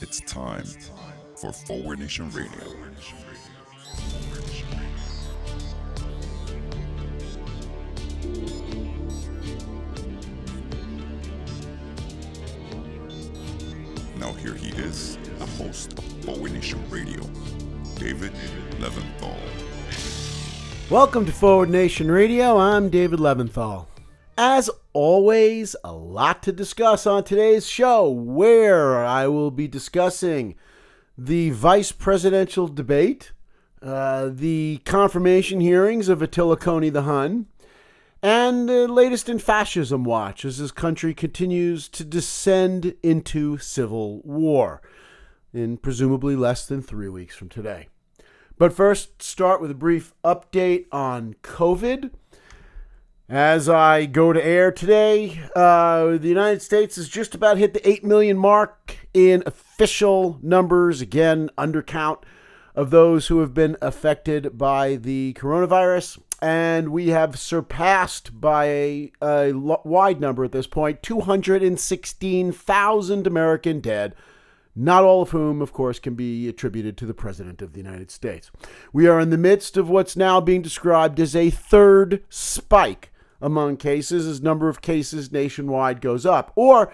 It's time for Forward Nation Radio. Now here he is, the host of Forward Nation Radio, David Leventhal. Welcome to Forward Nation Radio. I'm David Leventhal. As always, a lot to discuss on today's show, where I will be discussing the vice presidential debate, uh, the confirmation hearings of Attila Coney the Hun, and the latest in fascism watch as this country continues to descend into civil war in presumably less than three weeks from today. But first, start with a brief update on COVID. As I go to air today, uh, the United States has just about hit the 8 million mark in official numbers, again, undercount of those who have been affected by the coronavirus. And we have surpassed by a, a wide number at this point 216,000 American dead not all of whom, of course, can be attributed to the President of the United States. We are in the midst of what's now being described as a third spike among cases as number of cases nationwide goes up. Or,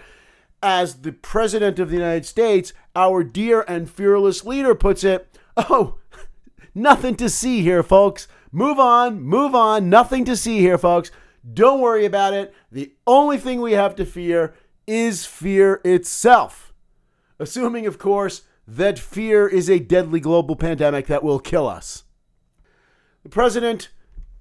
as the President of the United States, our dear and fearless leader puts it, oh, nothing to see here, folks. Move on, move on, nothing to see here, folks. Don't worry about it. The only thing we have to fear is fear itself assuming, of course, that fear is a deadly global pandemic that will kill us. The president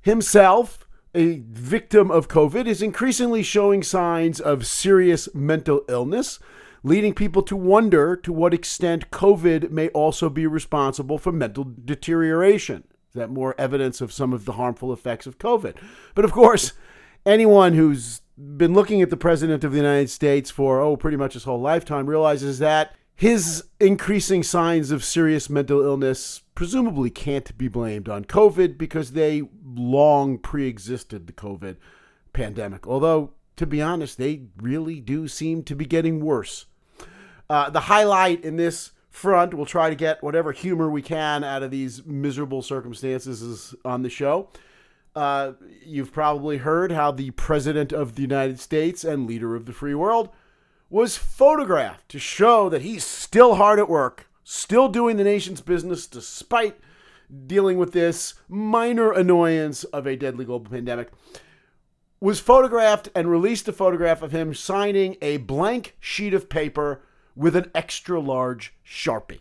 himself, a victim of COVID, is increasingly showing signs of serious mental illness, leading people to wonder to what extent COVID may also be responsible for mental deterioration. That more evidence of some of the harmful effects of COVID? But of course, anyone who's been looking at the president of the United States for, oh, pretty much his whole lifetime realizes that his increasing signs of serious mental illness presumably can't be blamed on COVID because they long pre existed the COVID pandemic. Although, to be honest, they really do seem to be getting worse. Uh, the highlight in this front, we'll try to get whatever humor we can out of these miserable circumstances is on the show. Uh, you've probably heard how the President of the United States and leader of the free world was photographed to show that he's still hard at work, still doing the nation's business despite dealing with this minor annoyance of a deadly global pandemic. Was photographed and released a photograph of him signing a blank sheet of paper with an extra large Sharpie.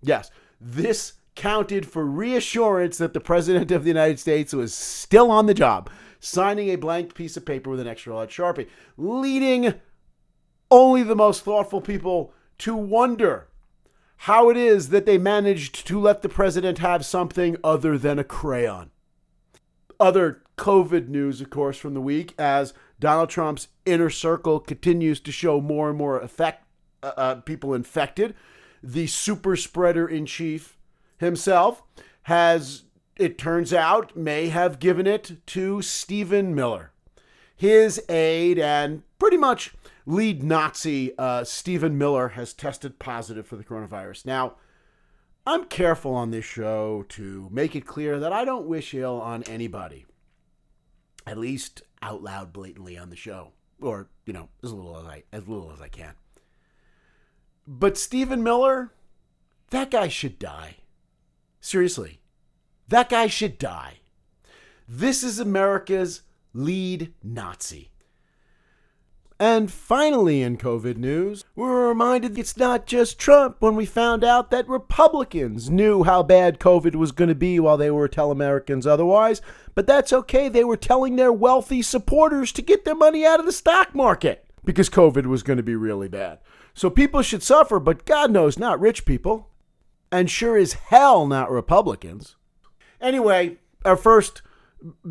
Yes, this counted for reassurance that the President of the United States was still on the job, signing a blank piece of paper with an extra large Sharpie, leading only the most thoughtful people to wonder how it is that they managed to let the president have something other than a crayon. Other COVID news, of course, from the week as Donald Trump's inner circle continues to show more and more effect, uh, uh, people infected. The super spreader in chief himself has, it turns out, may have given it to Stephen Miller, his aide and pretty much lead Nazi, uh, Stephen Miller, has tested positive for the coronavirus. Now, I'm careful on this show to make it clear that I don't wish ill on anybody, at least out loud, blatantly on the show, or you know, as little as I as little as I can. But Stephen Miller, that guy should die. Seriously, that guy should die. This is America's lead Nazi. And finally, in COVID news, we're reminded it's not just Trump when we found out that Republicans knew how bad COVID was going to be while they were telling Americans otherwise. But that's okay. They were telling their wealthy supporters to get their money out of the stock market because COVID was going to be really bad. So people should suffer, but God knows not rich people. And sure as hell not Republicans. Anyway, our first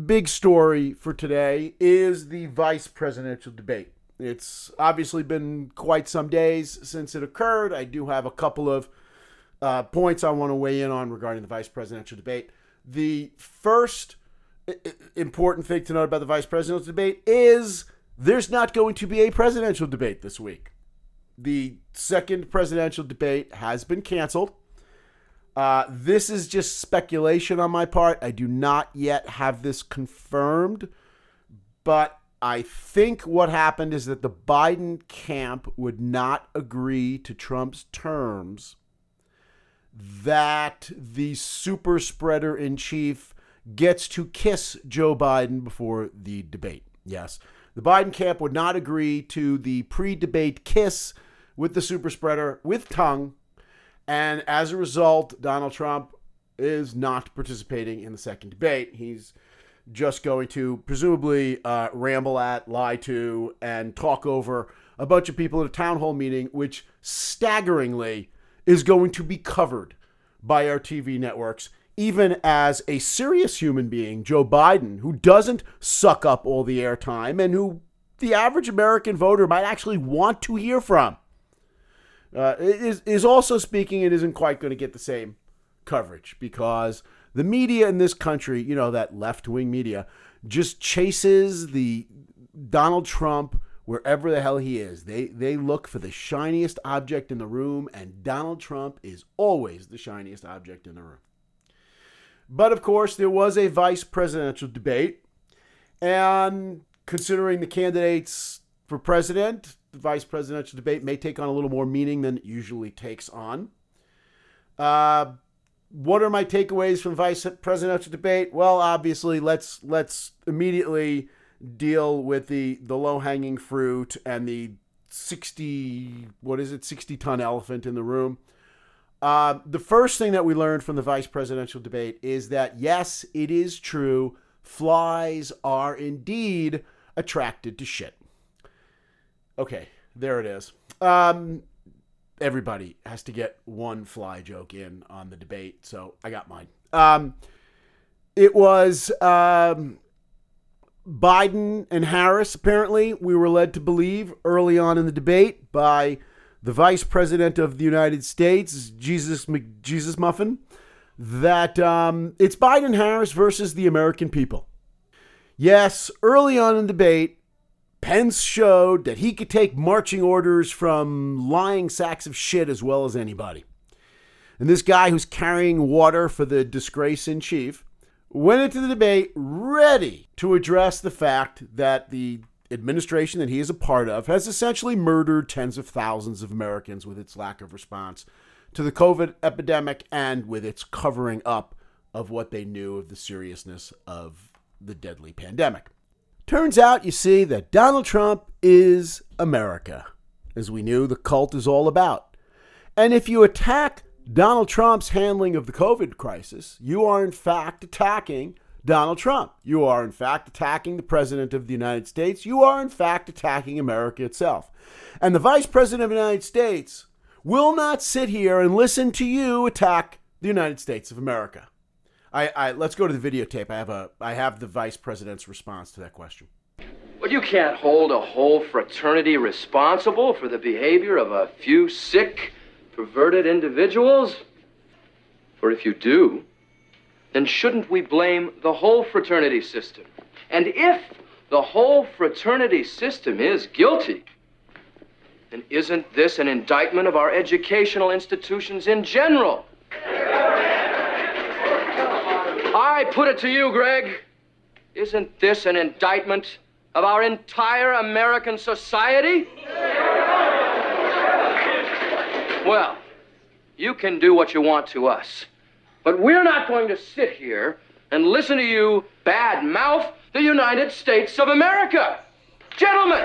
big story for today is the vice presidential debate. It's obviously been quite some days since it occurred. I do have a couple of uh, points I want to weigh in on regarding the vice presidential debate. The first important thing to note about the vice presidential debate is there's not going to be a presidential debate this week. The second presidential debate has been canceled. Uh, this is just speculation on my part. I do not yet have this confirmed, but I think what happened is that the Biden camp would not agree to Trump's terms that the super spreader in chief gets to kiss Joe Biden before the debate. Yes. The Biden camp would not agree to the pre debate kiss with the super spreader with tongue. And as a result, Donald Trump is not participating in the second debate. He's just going to presumably uh, ramble at, lie to, and talk over a bunch of people at a town hall meeting, which staggeringly is going to be covered by our TV networks, even as a serious human being, Joe Biden, who doesn't suck up all the airtime and who the average American voter might actually want to hear from, uh, is, is also speaking and isn't quite going to get the same coverage because the media in this country, you know, that left wing media, just chases the Donald Trump wherever the hell he is. They they look for the shiniest object in the room, and Donald Trump is always the shiniest object in the room. But of course, there was a vice presidential debate, and considering the candidates for president, the vice presidential debate may take on a little more meaning than it usually takes on. Uh, what are my takeaways from vice presidential debate? Well, obviously, let's let's immediately deal with the the low hanging fruit and the 60 what is it 60 ton elephant in the room. Uh, the first thing that we learned from the vice presidential debate is that yes it is true flies are indeed attracted to shit. Okay there it is. Um, everybody has to get one fly joke in on the debate so i got mine um, it was um, Biden and Harris, apparently, we were led to believe early on in the debate by the Vice President of the United States, Jesus Jesus Muffin, that um, it's Biden Harris versus the American people. Yes, early on in the debate, Pence showed that he could take marching orders from lying sacks of shit as well as anybody. And this guy who's carrying water for the disgrace in chief went into the debate ready to address the fact that the administration that he is a part of has essentially murdered tens of thousands of Americans with its lack of response to the COVID epidemic and with its covering up of what they knew of the seriousness of the deadly pandemic. Turns out, you see, that Donald Trump is America. As we knew, the cult is all about. And if you attack Donald Trump's handling of the COVID crisis, you are in fact attacking Donald Trump. You are in fact attacking the President of the United States. You are in fact attacking America itself. And the Vice President of the United States will not sit here and listen to you attack the United States of America. I, I let's go to the videotape. I have a I have the Vice President's response to that question. Well, you can't hold a whole fraternity responsible for the behavior of a few sick perverted individuals? For if you do, then shouldn't we blame the whole fraternity system? And if the whole fraternity system is guilty, then isn't this an indictment of our educational institutions in general? I put it to you, Greg. Isn't this an indictment of our entire American society? Well, you can do what you want to us. But we're not going to sit here and listen to you bad mouth the United States of America. Gentlemen!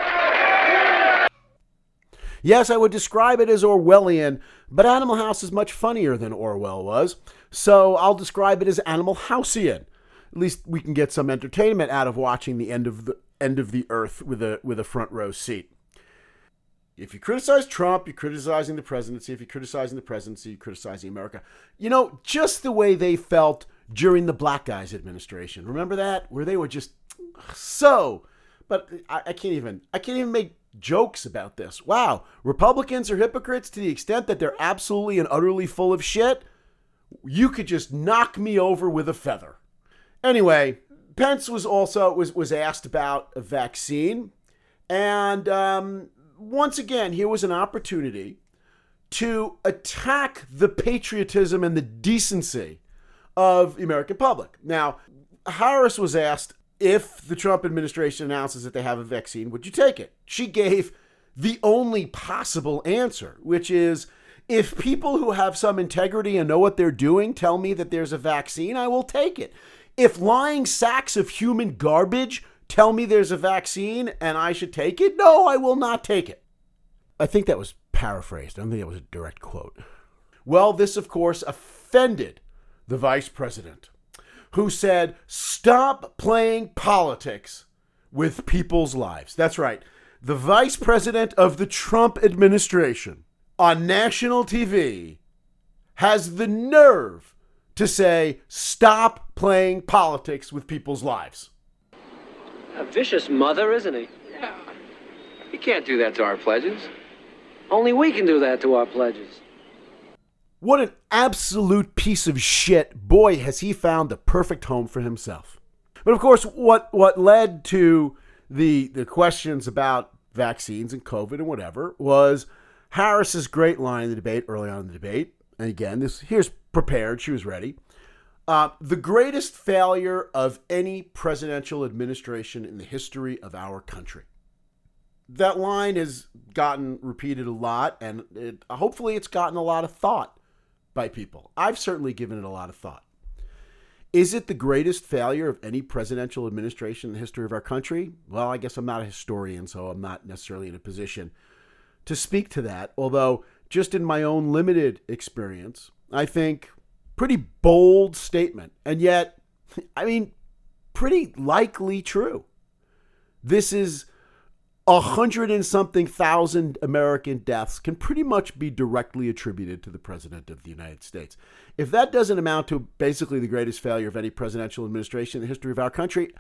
Yes, I would describe it as Orwellian, but Animal House is much funnier than Orwell was, so I'll describe it as Animal Houseian. At least we can get some entertainment out of watching the end of the end of the earth with a with a front row seat if you criticize Trump, you're criticizing the presidency. If you're criticizing the presidency, you're criticizing America. You know, just the way they felt during the Black Guys administration. Remember that? Where they were just so. But I, I can't even. I can't even make jokes about this. Wow, Republicans are hypocrites to the extent that they're absolutely and utterly full of shit. You could just knock me over with a feather. Anyway, Pence was also was was asked about a vaccine And um, once again, here was an opportunity to attack the patriotism and the decency of the American public. Now, Harris was asked if the Trump administration announces that they have a vaccine, would you take it? She gave the only possible answer, which is if people who have some integrity and know what they're doing tell me that there's a vaccine, I will take it. If lying sacks of human garbage tell me there's a vaccine and I should take it, no, I will not take it. I think that was paraphrased. I don't think that was a direct quote. Well, this, of course, offended the vice president, who said, Stop playing politics with people's lives. That's right. The vice president of the Trump administration on national TV has the nerve to say, Stop playing politics with people's lives. A vicious mother, isn't he? Yeah. He can't do that to our pledges. Only we can do that to our pledges. What an absolute piece of shit. Boy, has he found the perfect home for himself. But of course, what, what led to the, the questions about vaccines and COVID and whatever was Harris's great line in the debate early on in the debate. And again, this here's prepared. She was ready. Uh, the greatest failure of any presidential administration in the history of our country. That line has gotten repeated a lot, and it, hopefully, it's gotten a lot of thought by people. I've certainly given it a lot of thought. Is it the greatest failure of any presidential administration in the history of our country? Well, I guess I'm not a historian, so I'm not necessarily in a position to speak to that. Although, just in my own limited experience, I think pretty bold statement. And yet, I mean, pretty likely true. This is a hundred and something thousand American deaths can pretty much be directly attributed to the President of the United States. If that doesn't amount to basically the greatest failure of any presidential administration in the history of our country,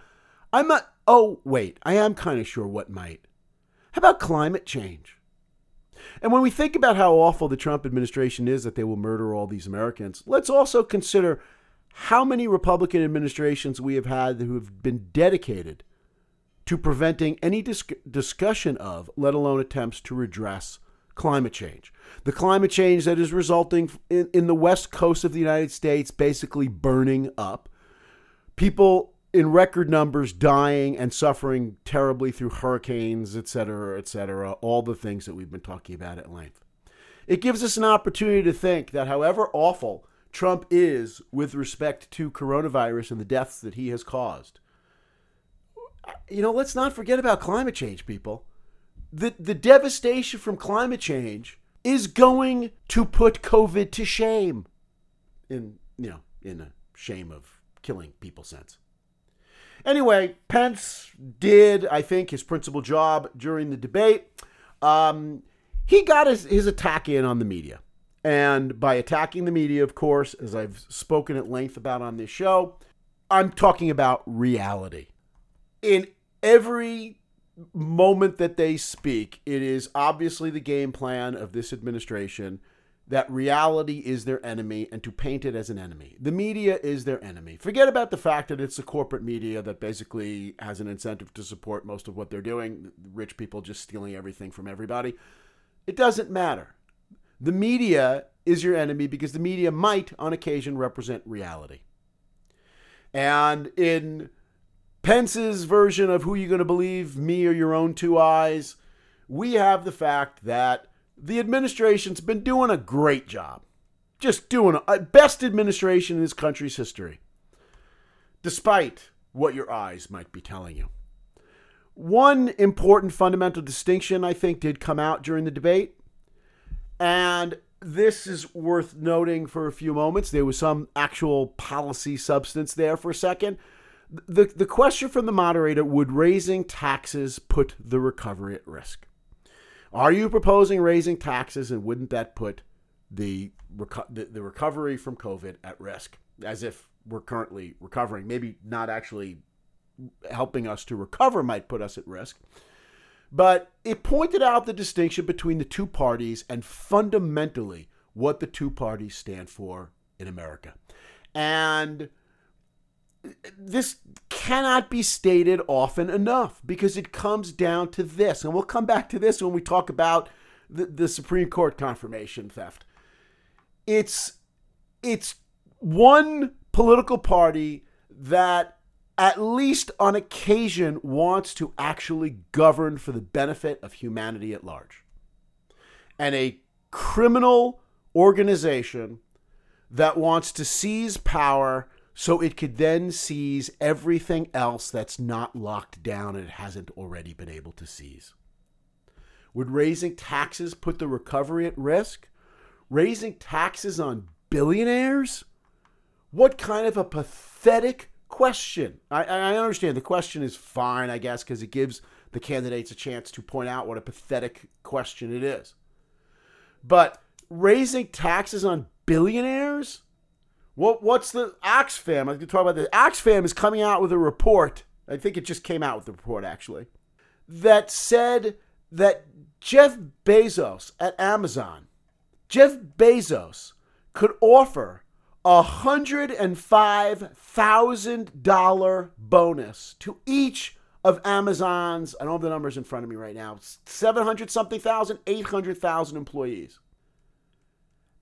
I'm not. Oh, wait, I am kind of sure what might. How about climate change? And when we think about how awful the Trump administration is that they will murder all these Americans, let's also consider how many Republican administrations we have had who have been dedicated to preventing any dis- discussion of, let alone attempts to redress, climate change. The climate change that is resulting in, in the west coast of the United States basically burning up. People in record numbers dying and suffering terribly through hurricanes, et cetera, et cetera, all the things that we've been talking about at length. It gives us an opportunity to think that however awful Trump is with respect to coronavirus and the deaths that he has caused, you know, let's not forget about climate change, people. The, the devastation from climate change is going to put COVID to shame in, you know, in a shame of killing people sense. Anyway, Pence did, I think, his principal job during the debate. Um, he got his, his attack in on the media. And by attacking the media, of course, as I've spoken at length about on this show, I'm talking about reality. In every moment that they speak, it is obviously the game plan of this administration that reality is their enemy and to paint it as an enemy. The media is their enemy. Forget about the fact that it's the corporate media that basically has an incentive to support most of what they're doing, rich people just stealing everything from everybody. It doesn't matter. The media is your enemy because the media might, on occasion, represent reality. And in Pence's version of who you're going to believe, me or your own two eyes, we have the fact that the administration's been doing a great job. Just doing a best administration in this country's history, despite what your eyes might be telling you. One important fundamental distinction, I think, did come out during the debate. And this is worth noting for a few moments. There was some actual policy substance there for a second. The, the question from the moderator would raising taxes put the recovery at risk? Are you proposing raising taxes, and wouldn't that put the, reco- the, the recovery from COVID at risk? As if we're currently recovering, maybe not actually helping us to recover might put us at risk. But it pointed out the distinction between the two parties and fundamentally what the two parties stand for in America. And this cannot be stated often enough because it comes down to this. And we'll come back to this when we talk about the, the Supreme Court confirmation theft. It's it's one political party that at least on occasion wants to actually govern for the benefit of humanity at large. And a criminal organization that wants to seize power so it could then seize everything else that's not locked down and it hasn't already been able to seize. Would raising taxes put the recovery at risk? Raising taxes on billionaires? What kind of a pathetic question? I, I understand the question is fine, I guess, because it gives the candidates a chance to point out what a pathetic question it is. But raising taxes on billionaires? What what's the Oxfam? I can talk about this. Oxfam is coming out with a report. I think it just came out with the report actually that said that Jeff Bezos at Amazon, Jeff Bezos could offer a hundred and five thousand dollar bonus to each of Amazon's. I don't have the numbers in front of me right now. Seven hundred something thousand, eight hundred thousand employees,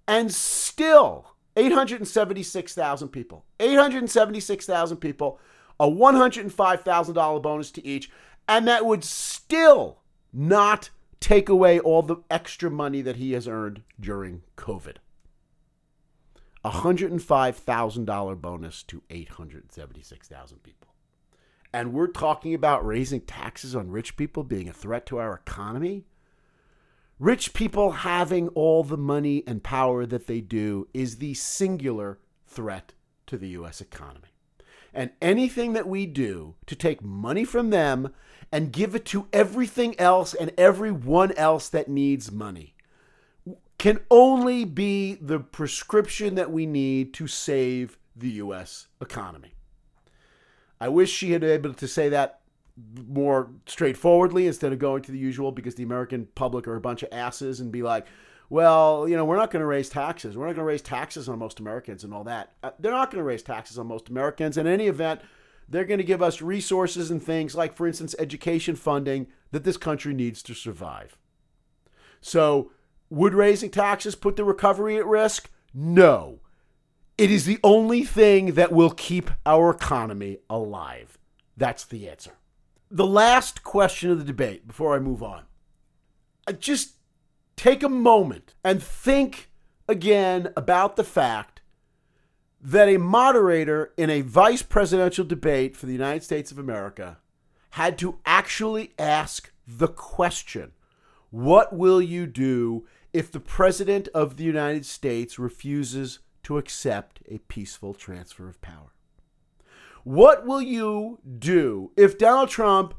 and still 876,000 people. 876,000 people, a $105,000 bonus to each, and that would still not take away all the extra money that he has earned during COVID. A $105,000 bonus to 876,000 people. And we're talking about raising taxes on rich people being a threat to our economy? Rich people having all the money and power that they do is the singular threat to the U.S. economy. And anything that we do to take money from them and give it to everything else and everyone else that needs money can only be the prescription that we need to save the U.S. economy. I wish she had been able to say that more straightforwardly instead of going to the usual because the American public are a bunch of asses and be like, well, you know, we're not going to raise taxes. We're not going to raise taxes on most Americans and all that. Uh, they're not going to raise taxes on most Americans. In any event, they're going to give us resources and things like, for instance, education funding that this country needs to survive. So, would raising taxes put the recovery at risk? No. It is the only thing that will keep our economy alive. That's the answer the last question of the debate before I move on. I just take a moment and think again about the fact that a moderator in a vice presidential debate for the United States of America had to actually ask the question What will you do if the President of the United States refuses to accept a peaceful transfer of power? What will you do if Donald Trump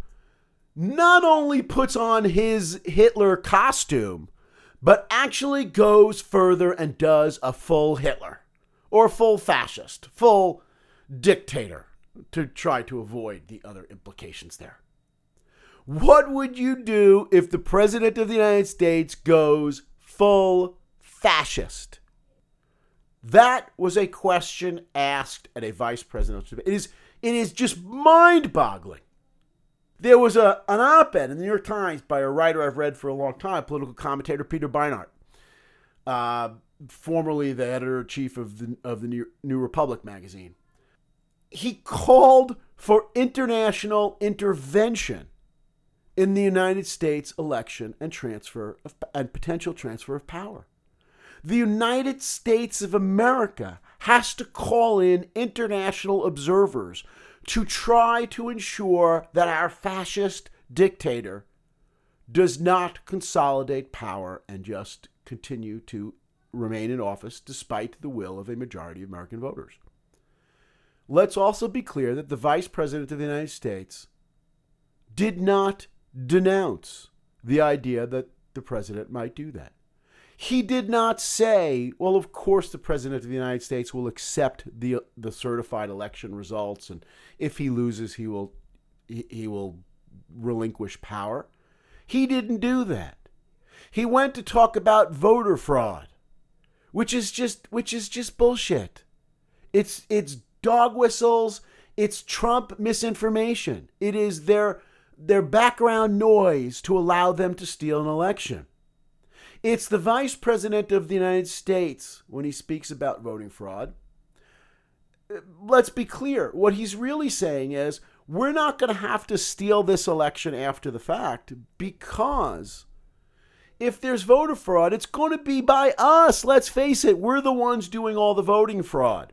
not only puts on his Hitler costume, but actually goes further and does a full Hitler or full fascist, full dictator to try to avoid the other implications there? What would you do if the President of the United States goes full fascist? That was a question asked at a vice presidential debate. It is, it is just mind boggling. There was a, an op ed in the New York Times by a writer I've read for a long time, political commentator Peter Beinart, uh, formerly the editor in chief of the, of the New, Republic magazine. He called for international intervention in the United States election and transfer of, and potential transfer of power. The United States of America has to call in international observers to try to ensure that our fascist dictator does not consolidate power and just continue to remain in office despite the will of a majority of American voters. Let's also be clear that the Vice President of the United States did not denounce the idea that the president might do that. He did not say, well, of course the President of the United States will accept the, the certified election results, and if he loses, he will, he, he will relinquish power. He didn't do that. He went to talk about voter fraud, which is just which is just bullshit. It's it's dog whistles, It's Trump misinformation. It is their their background noise to allow them to steal an election. It's the vice president of the United States when he speaks about voting fraud. Let's be clear. What he's really saying is we're not going to have to steal this election after the fact because if there's voter fraud, it's going to be by us. Let's face it, we're the ones doing all the voting fraud.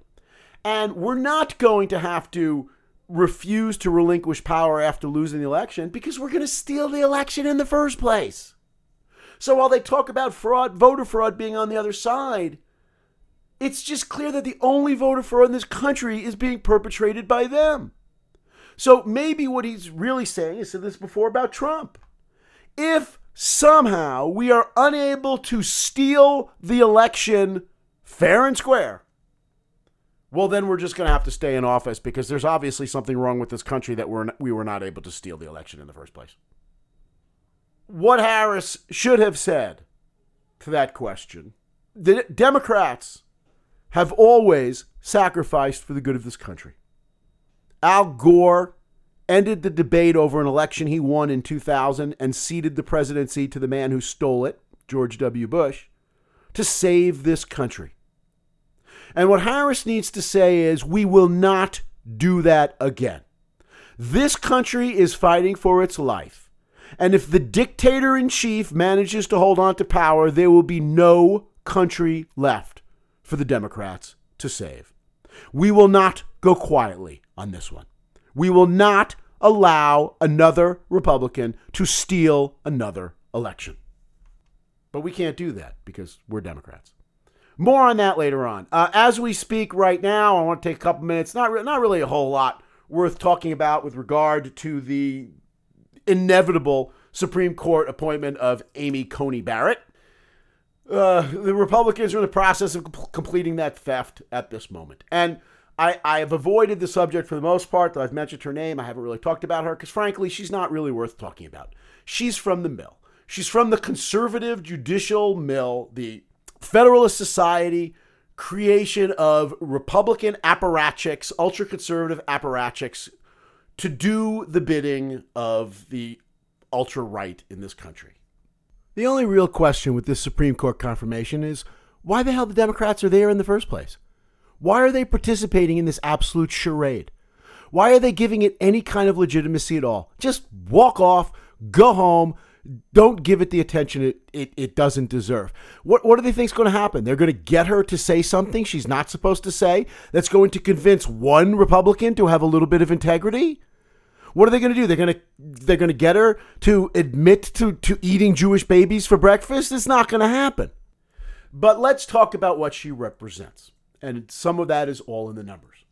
And we're not going to have to refuse to relinquish power after losing the election because we're going to steal the election in the first place. So while they talk about fraud, voter fraud being on the other side, it's just clear that the only voter fraud in this country is being perpetrated by them. So maybe what he's really saying, I said this before about Trump. If somehow we are unable to steal the election fair and square, well, then we're just going to have to stay in office because there's obviously something wrong with this country that we're, we were not able to steal the election in the first place. What Harris should have said to that question the Democrats have always sacrificed for the good of this country. Al Gore ended the debate over an election he won in 2000 and ceded the presidency to the man who stole it, George W. Bush, to save this country. And what Harris needs to say is we will not do that again. This country is fighting for its life. And if the dictator in chief manages to hold on to power, there will be no country left for the Democrats to save. We will not go quietly on this one. We will not allow another Republican to steal another election. But we can't do that because we're Democrats. More on that later on. Uh, as we speak right now, I want to take a couple minutes. Not re- not really a whole lot worth talking about with regard to the inevitable Supreme Court appointment of Amy Coney Barrett. Uh, the Republicans are in the process of completing that theft at this moment, and I, I have avoided the subject for the most part. That I've mentioned her name, I haven't really talked about her because, frankly, she's not really worth talking about. She's from the mill. She's from the conservative judicial mill, the Federalist Society, creation of Republican apparatchiks, ultra conservative apparatchiks, to do the bidding of the ultra right in this country. The only real question with this Supreme Court confirmation is why the hell the Democrats are there in the first place? Why are they participating in this absolute charade? Why are they giving it any kind of legitimacy at all? Just walk off, go home, don't give it the attention it, it, it doesn't deserve. What, what do they think is going to happen? They're going to get her to say something she's not supposed to say that's going to convince one Republican to have a little bit of integrity? What are they going to do? They're going to they're going to get her to admit to, to eating Jewish babies for breakfast? It's not going to happen. But let's talk about what she represents. And some of that is all in the numbers.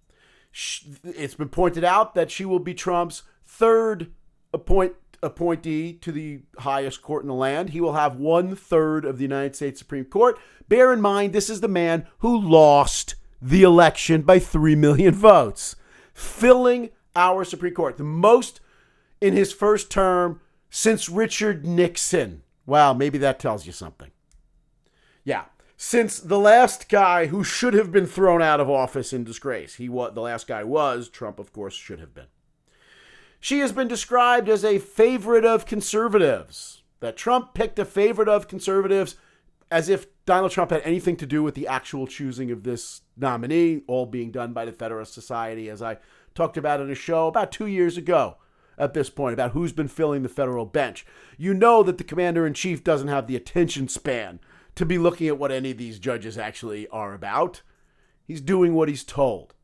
It's been pointed out that she will be Trump's third appoint appointee to the highest court in the land. He will have one third of the United States Supreme Court. Bear in mind, this is the man who lost the election by 3 million votes, filling our Supreme Court, the most in his first term since Richard Nixon. Wow, maybe that tells you something. Yeah, since the last guy who should have been thrown out of office in disgrace, he what the last guy was, Trump of course should have been. She has been described as a favorite of conservatives. That Trump picked a favorite of conservatives as if Donald Trump had anything to do with the actual choosing of this nominee, all being done by the Federalist Society, as I talked about in a show about two years ago at this point about who's been filling the federal bench. You know that the commander in chief doesn't have the attention span to be looking at what any of these judges actually are about. He's doing what he's told.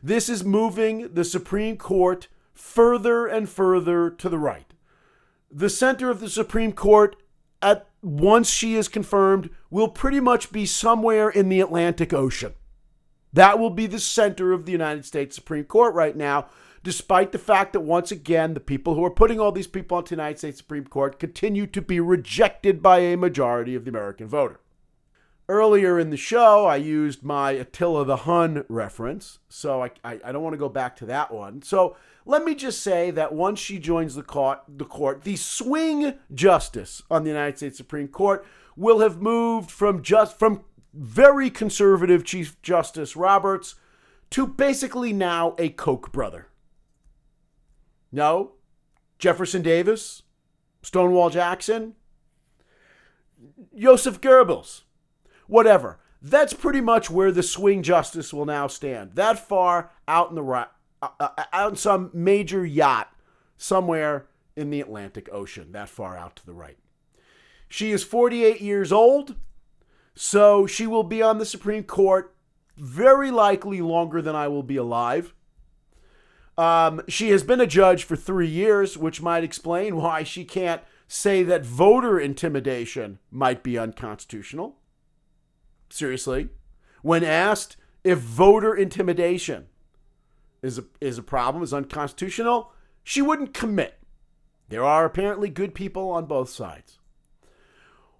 This is moving the Supreme Court further and further to the right. The center of the Supreme Court, at once she is confirmed, will pretty much be somewhere in the Atlantic Ocean. That will be the center of the United States Supreme Court right now, despite the fact that once again, the people who are putting all these people onto the United States Supreme Court continue to be rejected by a majority of the American voter. Earlier in the show, I used my Attila the Hun reference, so I, I, I don't want to go back to that one. So let me just say that once she joins the court, the court, the swing justice on the United States Supreme Court will have moved from just from very conservative Chief Justice Roberts to basically now a Koch brother. No, Jefferson Davis, Stonewall Jackson, Joseph Goebbels, whatever. That's pretty much where the swing justice will now stand. That far out in the right, uh, uh, out some major yacht somewhere in the Atlantic Ocean, that far out to the right. She is 48 years old, so she will be on the Supreme Court very likely longer than I will be alive. Um, she has been a judge for three years, which might explain why she can't say that voter intimidation might be unconstitutional. Seriously. When asked if voter intimidation is a, is a problem, is unconstitutional, she wouldn't commit. There are apparently good people on both sides.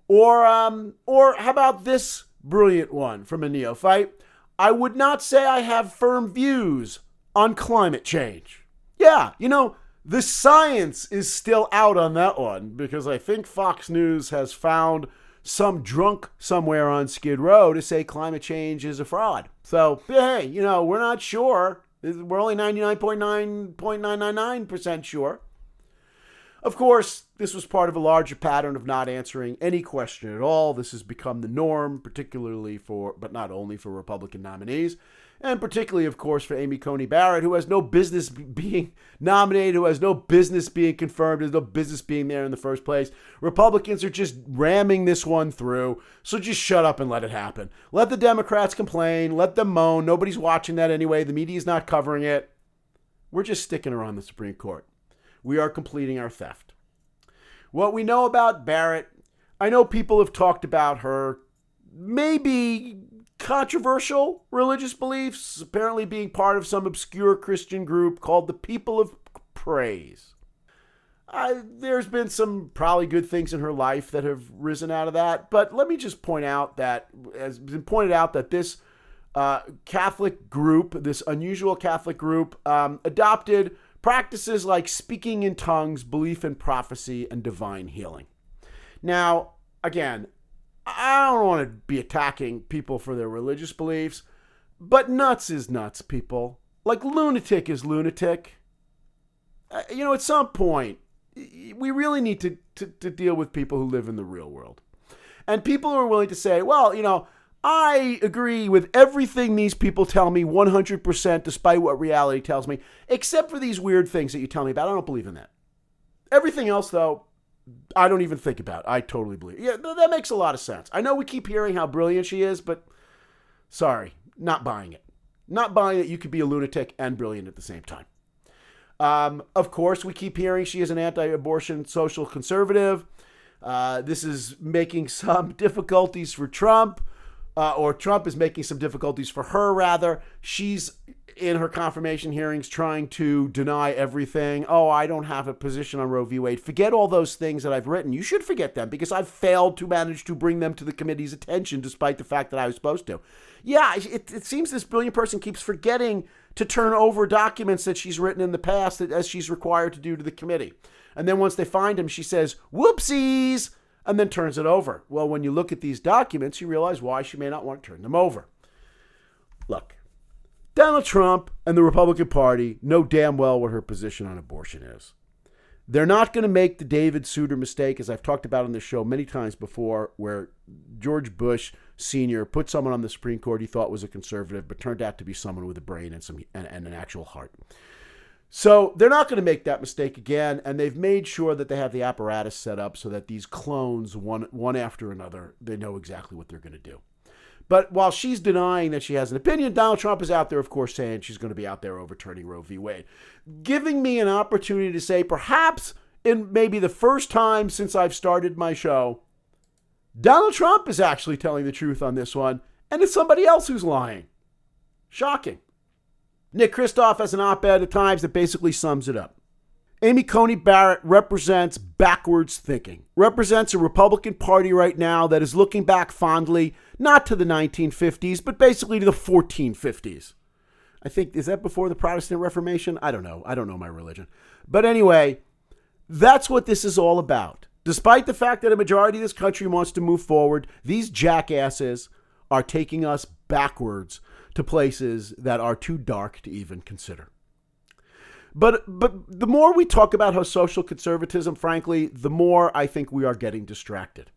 Or, um, or how about this brilliant one from a neophyte? I would not say I have firm views on climate change. Yeah, you know, the science is still out on that one because I think Fox News has found some drunk somewhere on Skid Row to say climate change is a fraud. So, hey, you know, we're not sure. We're only 99.9.999% sure. Of course, this was part of a larger pattern of not answering any question at all. This has become the norm, particularly for, but not only for Republican nominees, and particularly, of course, for Amy Coney Barrett, who has no business being nominated, who has no business being confirmed, has no business being there in the first place. Republicans are just ramming this one through, so just shut up and let it happen. Let the Democrats complain, let them moan. Nobody's watching that anyway. The media's not covering it. We're just sticking on the Supreme Court we are completing our theft. What we know about Barrett, I know people have talked about her maybe controversial religious beliefs, apparently being part of some obscure Christian group called the People of Praise. Uh, there's been some probably good things in her life that have risen out of that, but let me just point out that, as been pointed out, that this uh, Catholic group, this unusual Catholic group, um, adopted Practices like speaking in tongues, belief in prophecy, and divine healing. Now, again, I don't want to be attacking people for their religious beliefs, but nuts is nuts, people. Like lunatic is lunatic. Uh, you know, at some point, we really need to, to, to deal with people who live in the real world. And people who are willing to say, well, you know, I agree with everything these people tell me 100%, despite what reality tells me, except for these weird things that you tell me about. I don't believe in that. Everything else, though, I don't even think about. I totally believe. Yeah, that makes a lot of sense. I know we keep hearing how brilliant she is, but sorry, not buying it. Not buying that you could be a lunatic and brilliant at the same time. Um, of course, we keep hearing she is an anti abortion social conservative. Uh, this is making some difficulties for Trump uh, or Trump is making some difficulties for her, rather. She's in her confirmation hearings trying to deny everything. Oh, I don't have a position on Roe v. Wade. Forget all those things that I've written. You should forget them because I've failed to manage to bring them to the committee's attention despite the fact that I was supposed to. Yeah, it, it seems this brilliant person keeps forgetting to turn over documents that she's written in the past as she's required to do to the committee. And then once they find him, she says, whoopsies and then turns it over. Well, when you look at these documents, you realize why she may not want to turn them over. Look, Donald Trump and the Republican Party know damn well what her position on abortion is. They're not going to make the David Souter mistake, as I've talked about on this show many times before, where George Bush Sr. put someone on the Supreme Court he thought was a conservative, but turned out to be someone with a brain and, some, and, and an actual heart. So they're not going to make that mistake again, and they've made sure that they have the apparatus set up so that these clones, one one after another, they know exactly what they're going to do. But while she's denying that she has an opinion, Donald Trump is out there, of course, saying she's going to be out there overturning Roe v. Wade, giving me an opportunity to say, perhaps in maybe the first time since I've started my show, Donald Trump is actually telling the truth on this one, and it's somebody else who's lying. Shocking. Nick Kristof has an op ed at times that basically sums it up. Amy Coney Barrett represents backwards thinking, represents a Republican Party right now that is looking back fondly, not to the 1950s, but basically to the 1450s. I think, is that before the Protestant Reformation? I don't know. I don't know my religion. But anyway, that's what this is all about. Despite the fact that a majority of this country wants to move forward, these jackasses are taking us backwards to places that are too dark to even consider. But but the more we talk about how social conservatism, frankly, the more I think we are getting distracted.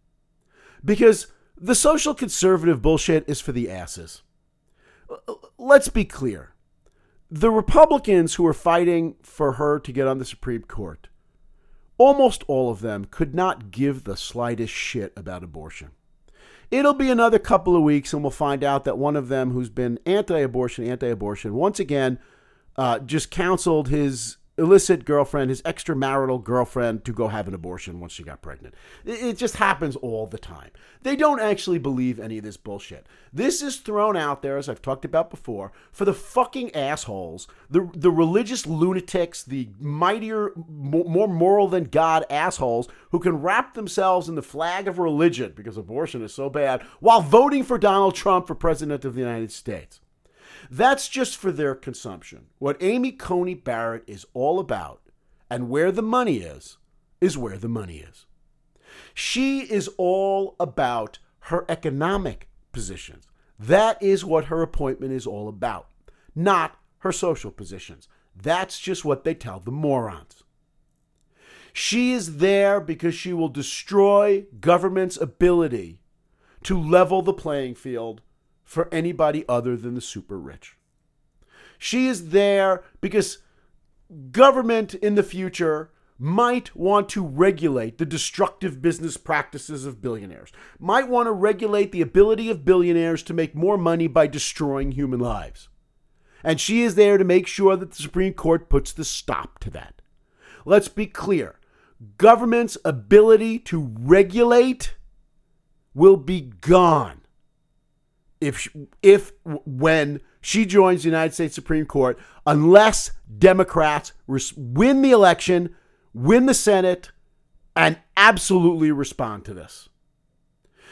Because the social conservative bullshit is for the asses. Let's be clear. The Republicans who are fighting for her to get on the Supreme Court, almost all of them could not give the slightest shit about abortion. It'll be another couple of weeks, and we'll find out that one of them, who's been anti abortion, anti abortion, once again uh, just counseled his illicit girlfriend, his extramarital girlfriend, to go have an abortion once she got pregnant. It just happens all the time. They don't actually believe any of this bullshit. This is thrown out there, as I've talked about before, for the fucking assholes, the, the religious lunatics, the mightier, more moral than God assholes who can wrap themselves in the flag of religion because abortion is so bad while voting for Donald Trump for president of the United States. That's just for their consumption. What Amy Coney Barrett is all about, and where the money is, is where the money is. She is all about her economic positions. That is what her appointment is all about, not her social positions. That's just what they tell the morons. She is there because she will destroy government's ability to level the playing field for anybody other than the super rich. She is there because government in the future might want to regulate the destructive business practices of billionaires, might want to regulate the ability of billionaires to make more money by destroying human lives. And she is there to make sure that the Supreme Court puts the stop to that. Let's be clear government's ability to regulate will be gone if if when she joins the United States Supreme Court unless Democrats win the election, win the Senate and absolutely respond to this.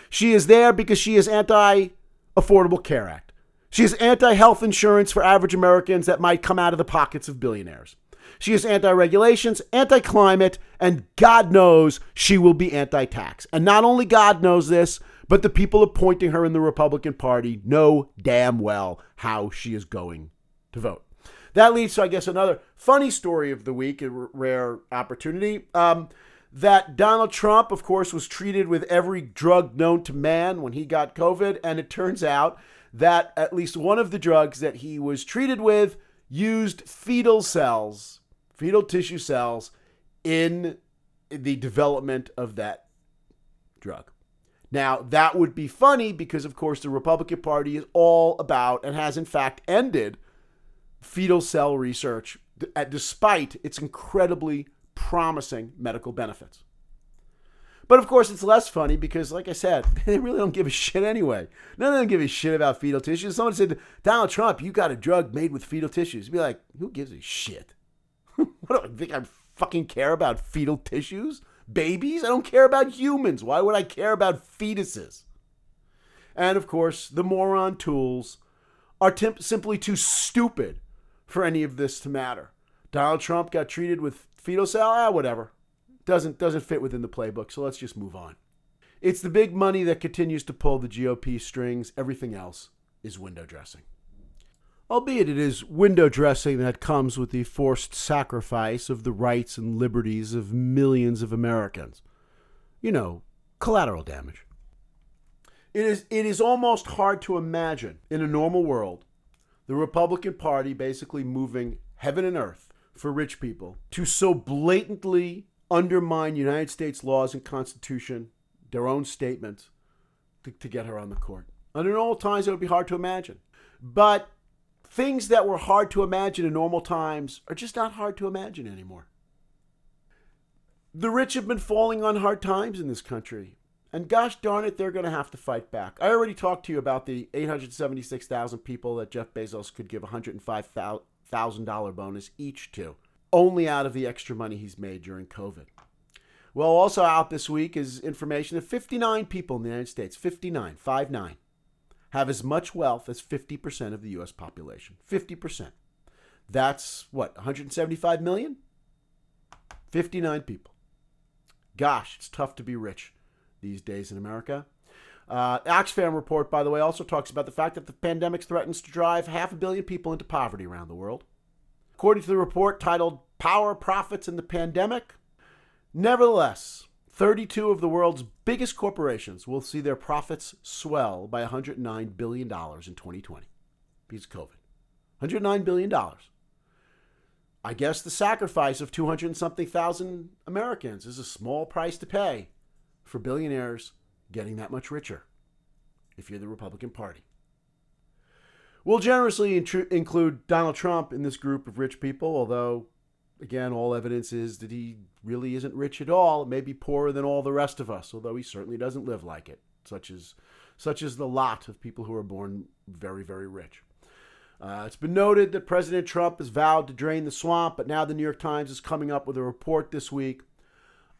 She is there because she is anti Affordable Care Act. She is anti health insurance for average Americans that might come out of the pockets of billionaires. She is anti regulations, anti climate, and God knows she will be anti tax. And not only God knows this, but the people appointing her in the Republican Party know damn well how she is going to vote. That leads to, I guess, another funny story of the week, a rare opportunity. Um, that Donald Trump, of course, was treated with every drug known to man when he got COVID. And it turns out that at least one of the drugs that he was treated with used fetal cells, fetal tissue cells, in the development of that drug. Now, that would be funny because, of course, the Republican Party is all about and has, in fact, ended fetal cell research despite its incredibly promising medical benefits. But of course, it's less funny because, like I said, they really don't give a shit anyway. None of them give a shit about fetal tissues. Someone said, Donald Trump, you got a drug made with fetal tissues. You'd be like, who gives a shit? what do I think I fucking care about fetal tissues? Babies. I don't care about humans. Why would I care about fetuses? And of course, the moron tools are temp- simply too stupid for any of this to matter. Donald Trump got treated with fetal cell, ah, whatever. Doesn't doesn't fit within the playbook, so let's just move on. It's the big money that continues to pull the GOP strings. Everything else is window dressing albeit it is window dressing that comes with the forced sacrifice of the rights and liberties of millions of Americans. You know, collateral damage. It is, it is almost hard to imagine in a normal world the Republican Party basically moving heaven and earth for rich people to so blatantly undermine United States laws and Constitution, their own statements, to, to get her on the court. And Under normal times, it would be hard to imagine. But things that were hard to imagine in normal times are just not hard to imagine anymore. The rich have been falling on hard times in this country. And gosh darn it, they're going to have to fight back. I already talked to you about the 876,000 people that Jeff Bezos could give $105,000 bonus each to, only out of the extra money he's made during COVID. Well, also out this week is information that 59 people in the United States, 59, 5 9, have as much wealth as 50% of the US population. 50%. That's what, 175 million? 59 people. Gosh, it's tough to be rich these days in America. Uh, Oxfam report, by the way, also talks about the fact that the pandemic threatens to drive half a billion people into poverty around the world. According to the report titled Power, Profits, and the Pandemic, nevertheless, 32 of the world's biggest corporations will see their profits swell by $109 billion in 2020 because of COVID. $109 billion. I guess the sacrifice of 200 and something thousand Americans is a small price to pay for billionaires getting that much richer if you're the Republican Party. We'll generously intru- include Donald Trump in this group of rich people, although, again, all evidence is that he really isn't rich at all. It may be poorer than all the rest of us, although he certainly doesn't live like it, such as, such as the lot of people who are born very, very rich. Uh, it's been noted that President Trump has vowed to drain the swamp, but now the New York Times is coming up with a report this week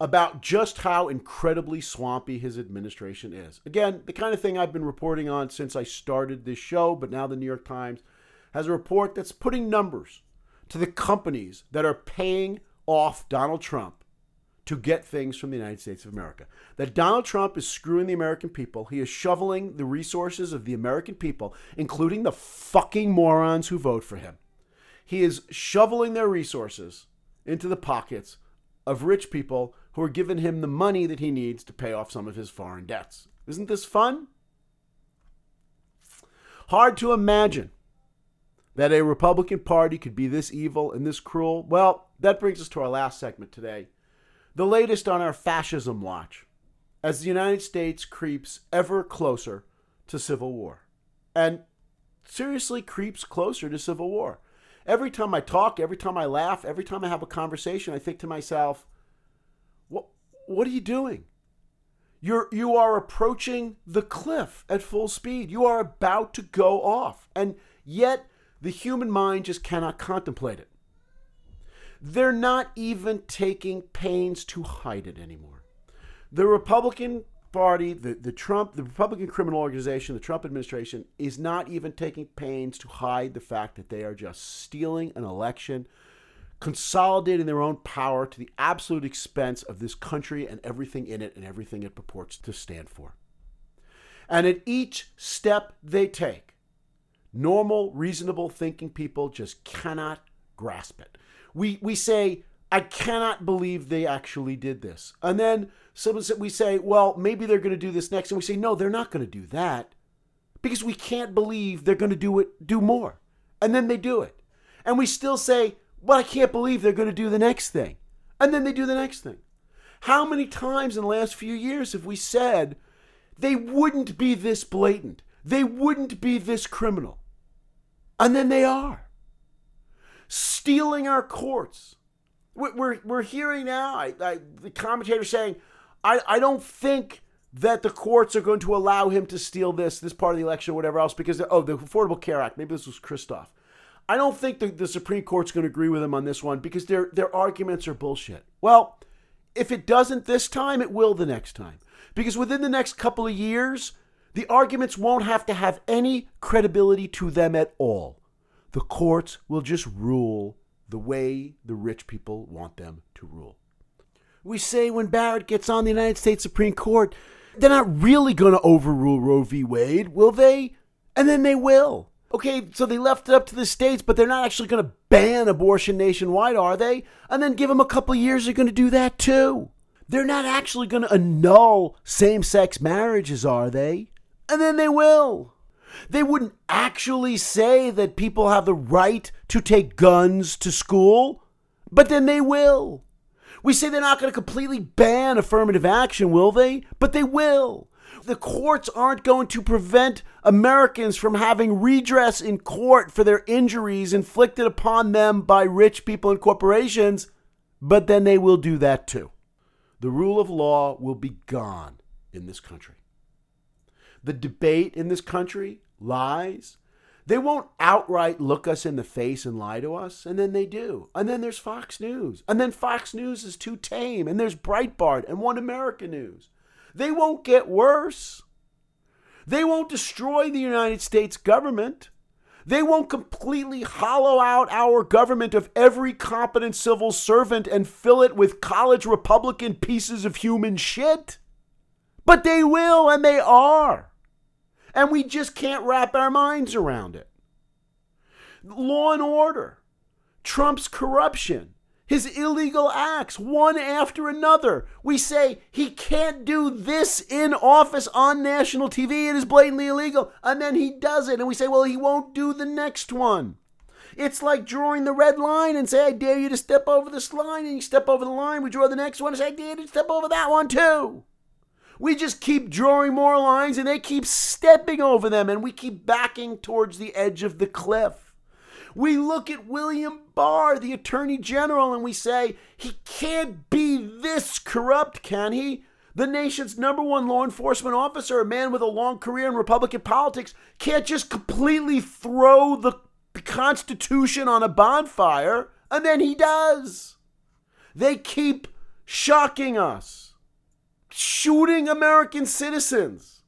about just how incredibly swampy his administration is. Again, the kind of thing I've been reporting on since I started this show, but now the New York Times has a report that's putting numbers to the companies that are paying off Donald Trump to get things from the United States of America. That Donald Trump is screwing the American people. He is shoveling the resources of the American people, including the fucking morons who vote for him. He is shoveling their resources into the pockets of rich people who are giving him the money that he needs to pay off some of his foreign debts. Isn't this fun? Hard to imagine that a Republican Party could be this evil and this cruel. Well, that brings us to our last segment today the latest on our fascism watch as the United States creeps ever closer to civil war. And seriously creeps closer to civil war. Every time I talk, every time I laugh, every time I have a conversation, I think to myself, what what are you doing? You're you are approaching the cliff at full speed. You are about to go off. And yet the human mind just cannot contemplate it. They're not even taking pains to hide it anymore. The Republican Party, the, the Trump, the Republican criminal organization, the Trump administration is not even taking pains to hide the fact that they are just stealing an election, consolidating their own power to the absolute expense of this country and everything in it and everything it purports to stand for. And at each step they take, normal, reasonable thinking people just cannot grasp it we we say I cannot believe they actually did this. And then someone said we say, well, maybe they're going to do this next and we say no, they're not going to do that because we can't believe they're going to do it do more. And then they do it. And we still say, well, I can't believe they're going to do the next thing. And then they do the next thing. How many times in the last few years have we said they wouldn't be this blatant? They wouldn't be this criminal. And then they are stealing our courts. We're, we're hearing now I, I, the commentator saying, I, I don't think that the courts are going to allow him to steal this, this part of the election, or whatever else, because, oh, the Affordable Care Act, maybe this was Christof. I don't think the, the Supreme Court's going to agree with him on this one because their, their arguments are bullshit. Well, if it doesn't this time, it will the next time. Because within the next couple of years, the arguments won't have to have any credibility to them at all the courts will just rule the way the rich people want them to rule. We say when Barrett gets on the United States Supreme Court, they're not really going to overrule Roe v. Wade, will they? And then they will. Okay, so they left it up to the states, but they're not actually going to ban abortion nationwide, are they? And then give them a couple years, they're going to do that too. They're not actually going to annul same sex marriages, are they? And then they will. They wouldn't actually say that people have the right to take guns to school, but then they will. We say they're not going to completely ban affirmative action, will they? But they will. The courts aren't going to prevent Americans from having redress in court for their injuries inflicted upon them by rich people and corporations, but then they will do that too. The rule of law will be gone in this country. The debate in this country lies. They won't outright look us in the face and lie to us, and then they do. And then there's Fox News. And then Fox News is too tame, and there's Breitbart and One America News. They won't get worse. They won't destroy the United States government. They won't completely hollow out our government of every competent civil servant and fill it with college Republican pieces of human shit. But they will, and they are. And we just can't wrap our minds around it. Law and order, Trump's corruption, his illegal acts, one after another. We say he can't do this in office on national TV. It is blatantly illegal. And then he does it. And we say, well, he won't do the next one. It's like drawing the red line and say, I dare you to step over this line. And you step over the line. We draw the next one and say, I dare you to step over that one too. We just keep drawing more lines and they keep stepping over them and we keep backing towards the edge of the cliff. We look at William Barr, the Attorney General, and we say, he can't be this corrupt, can he? The nation's number one law enforcement officer, a man with a long career in Republican politics, can't just completely throw the Constitution on a bonfire, and then he does. They keep shocking us, shooting American citizens,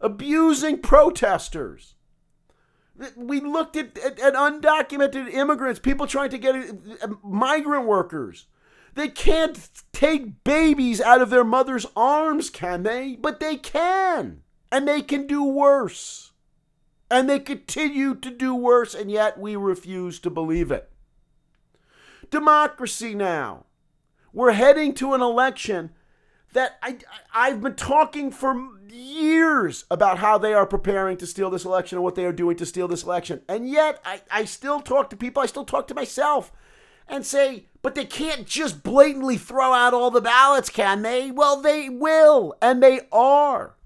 abusing protesters. We looked at, at, at undocumented immigrants, people trying to get uh, migrant workers. They can't take babies out of their mother's arms, can they? But they can. And they can do worse. And they continue to do worse, and yet we refuse to believe it. Democracy now. We're heading to an election that I, I've been talking for years about how they are preparing to steal this election and what they are doing to steal this election. And yet, I, I still talk to people, I still talk to myself and say, but they can't just blatantly throw out all the ballots, can they? Well, they will, and they are.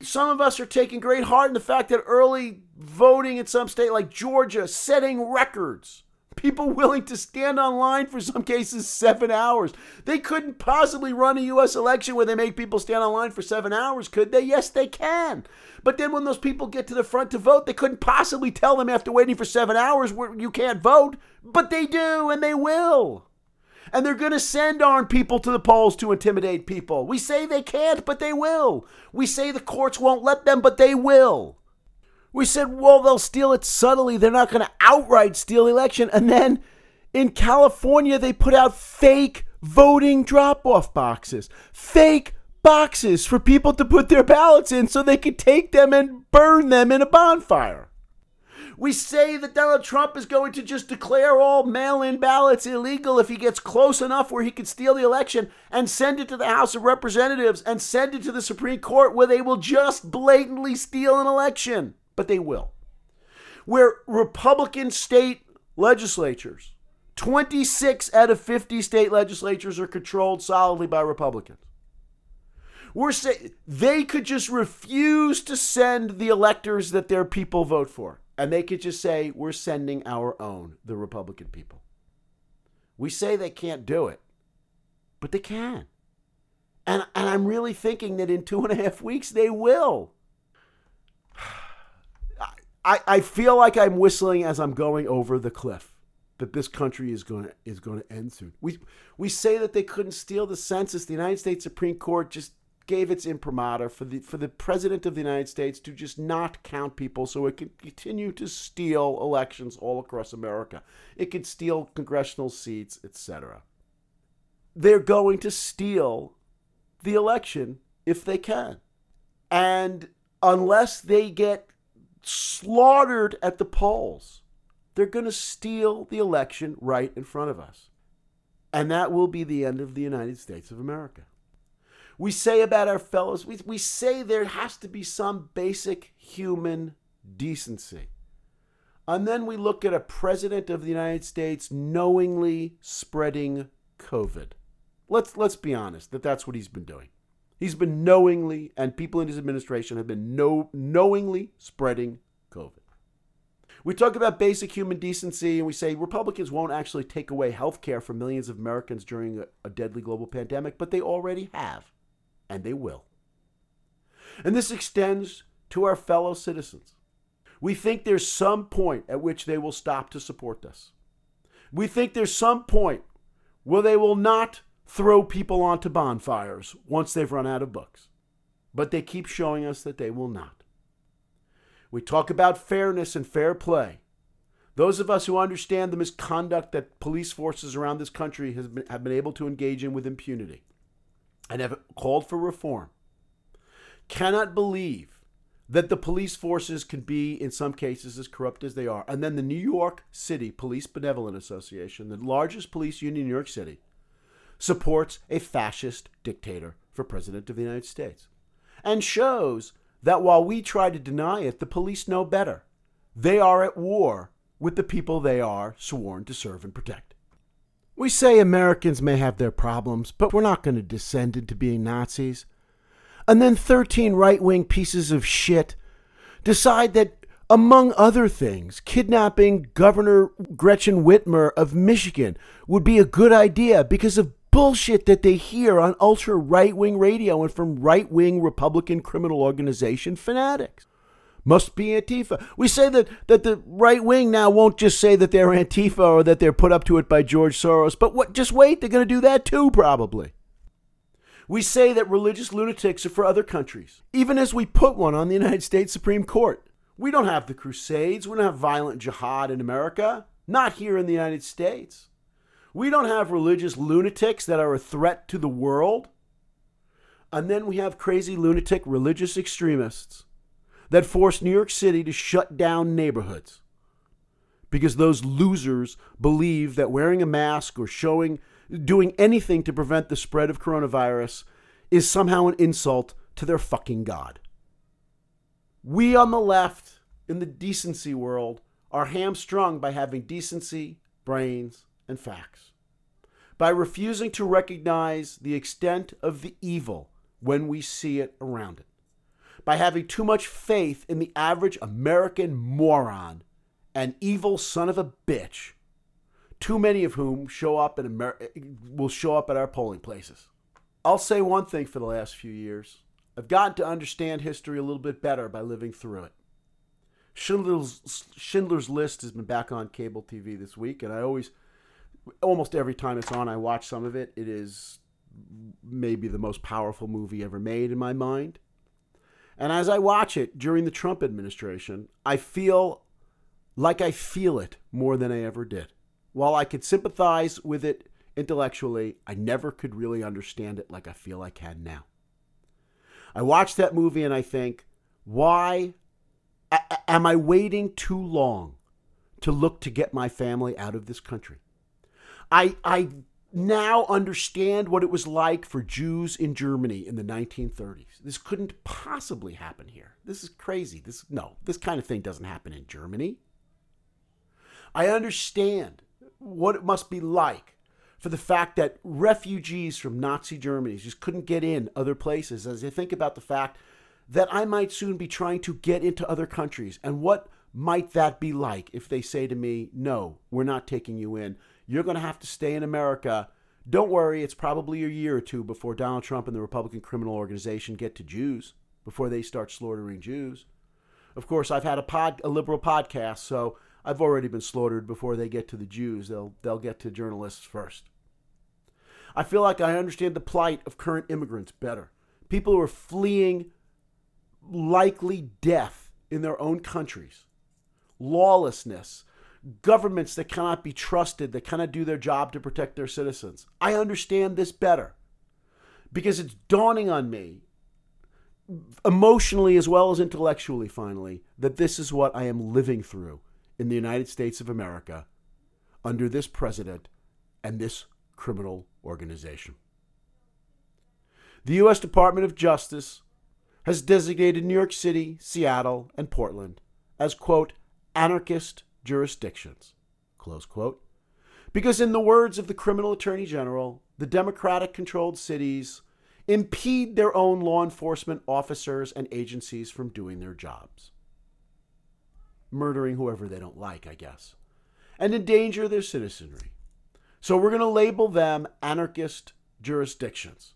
Some of us are taking great heart in the fact that early voting in some state like Georgia setting records. People willing to stand online for some cases seven hours. They couldn't possibly run a U.S. election where they make people stand online for seven hours, could they? Yes, they can. But then when those people get to the front to vote, they couldn't possibly tell them after waiting for seven hours you can't vote. But they do, and they will. And they're going to send armed people to the polls to intimidate people. We say they can't, but they will. We say the courts won't let them, but they will. We said, well, they'll steal it subtly. They're not going to outright steal the election. And then in California, they put out fake voting drop off boxes, fake boxes for people to put their ballots in so they could take them and burn them in a bonfire. We say that Donald Trump is going to just declare all mail in ballots illegal if he gets close enough where he can steal the election and send it to the House of Representatives and send it to the Supreme Court where they will just blatantly steal an election but they will. Where Republican state legislatures, 26 out of 50 state legislatures are controlled solidly by Republicans. We're saying they could just refuse to send the electors that their people vote for. And they could just say, we're sending our own, the Republican people. We say they can't do it, but they can. And, and I'm really thinking that in two and a half weeks they will. I, I feel like I'm whistling as I'm going over the cliff that this country is going to is going to end soon. We we say that they couldn't steal the census. The United States Supreme Court just gave its imprimatur for the for the president of the United States to just not count people so it can continue to steal elections all across America. It could steal congressional seats, etc. They're going to steal the election if they can. And unless they get slaughtered at the polls. They're going to steal the election right in front of us. And that will be the end of the United States of America. We say about our fellows, we, we say there has to be some basic human decency. And then we look at a president of the United States knowingly spreading COVID. Let's, let's be honest that that's what he's been doing. He's been knowingly, and people in his administration have been know, knowingly spreading COVID. We talk about basic human decency and we say Republicans won't actually take away health care for millions of Americans during a, a deadly global pandemic, but they already have, and they will. And this extends to our fellow citizens. We think there's some point at which they will stop to support us. We think there's some point where they will not throw people onto bonfires once they've run out of books. But they keep showing us that they will not. We talk about fairness and fair play. Those of us who understand the misconduct that police forces around this country been, have been able to engage in with impunity and have called for reform. cannot believe that the police forces can be, in some cases, as corrupt as they are. And then the New York City Police Benevolent Association, the largest police union in New York City, supports a fascist dictator for President of the United States and shows that while we try to deny it, the police know better. They are at war with the people they are sworn to serve and protect. We say Americans may have their problems, but we're not going to descend into being Nazis. And then 13 right wing pieces of shit decide that, among other things, kidnapping Governor Gretchen Whitmer of Michigan would be a good idea because of bullshit that they hear on ultra right wing radio and from right wing Republican criminal organization fanatics. Must be Antifa. We say that, that the right wing now won't just say that they're Antifa or that they're put up to it by George Soros, but what, just wait, they're going to do that too, probably. We say that religious lunatics are for other countries, even as we put one on the United States Supreme Court. We don't have the Crusades. We don't have violent jihad in America, not here in the United States. We don't have religious lunatics that are a threat to the world. And then we have crazy lunatic religious extremists that force New York City to shut down neighborhoods because those losers believe that wearing a mask or showing doing anything to prevent the spread of coronavirus is somehow an insult to their fucking god. We on the left in the decency world are hamstrung by having decency, brains, and facts. By refusing to recognize the extent of the evil when we see it around it. By having too much faith in the average American moron and evil son of a bitch, too many of whom show up in Amer- will show up at our polling places. I'll say one thing for the last few years. I've gotten to understand history a little bit better by living through it. Schindler's, Schindler's List has been back on cable TV this week, and I always almost every time it's on, I watch some of it. It is maybe the most powerful movie ever made in my mind. And as I watch it during the Trump administration, I feel like I feel it more than I ever did. While I could sympathize with it intellectually, I never could really understand it like I feel I can now. I watch that movie and I think, why am I waiting too long to look to get my family out of this country? I I now understand what it was like for Jews in Germany in the 1930s. This couldn't possibly happen here. This is crazy. This no, this kind of thing doesn't happen in Germany. I understand what it must be like for the fact that refugees from Nazi Germany just couldn't get in other places as I think about the fact that I might soon be trying to get into other countries and what might that be like if they say to me, "No, we're not taking you in." You're going to have to stay in America. Don't worry, it's probably a year or two before Donald Trump and the Republican criminal organization get to Jews, before they start slaughtering Jews. Of course, I've had a pod, a liberal podcast, so I've already been slaughtered before they get to the Jews. They'll they'll get to journalists first. I feel like I understand the plight of current immigrants better. People who are fleeing likely death in their own countries, lawlessness, governments that cannot be trusted, that cannot do their job to protect their citizens. I understand this better because it's dawning on me, emotionally as well as intellectually, finally, that this is what I am living through in the United States of America under this president and this criminal organization. The U.S. Department of Justice has designated New York City, Seattle, and Portland as, quote, anarchist jurisdictions. Close quote. Because, in the words of the criminal attorney general, the Democratic controlled cities impede their own law enforcement officers and agencies from doing their jobs. Murdering whoever they don't like, I guess, and endanger their citizenry. So, we're going to label them anarchist jurisdictions.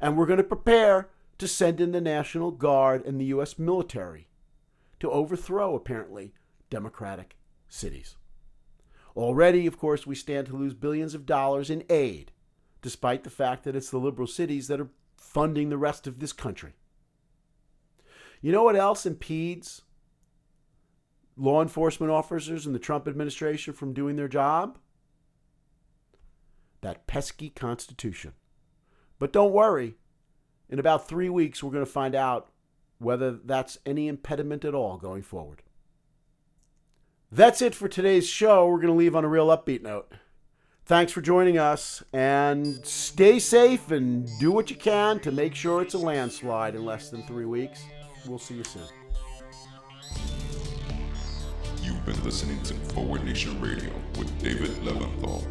And we're going to prepare to send in the National Guard and the U.S. military to overthrow, apparently, democratic cities. Already, of course, we stand to lose billions of dollars in aid, despite the fact that it's the liberal cities that are funding the rest of this country. You know what else impedes law enforcement officers in the Trump administration from doing their job? That pesky Constitution. But don't worry, in about three weeks, we're going to find out whether that's any impediment at all going forward. That's it for today's show. We're going to leave on a real upbeat note. Thanks for joining us and stay safe and do what you can to make sure it's a landslide in less than three weeks. We'll see you soon. You've been listening to Forward Nation Radio with David Leventhal.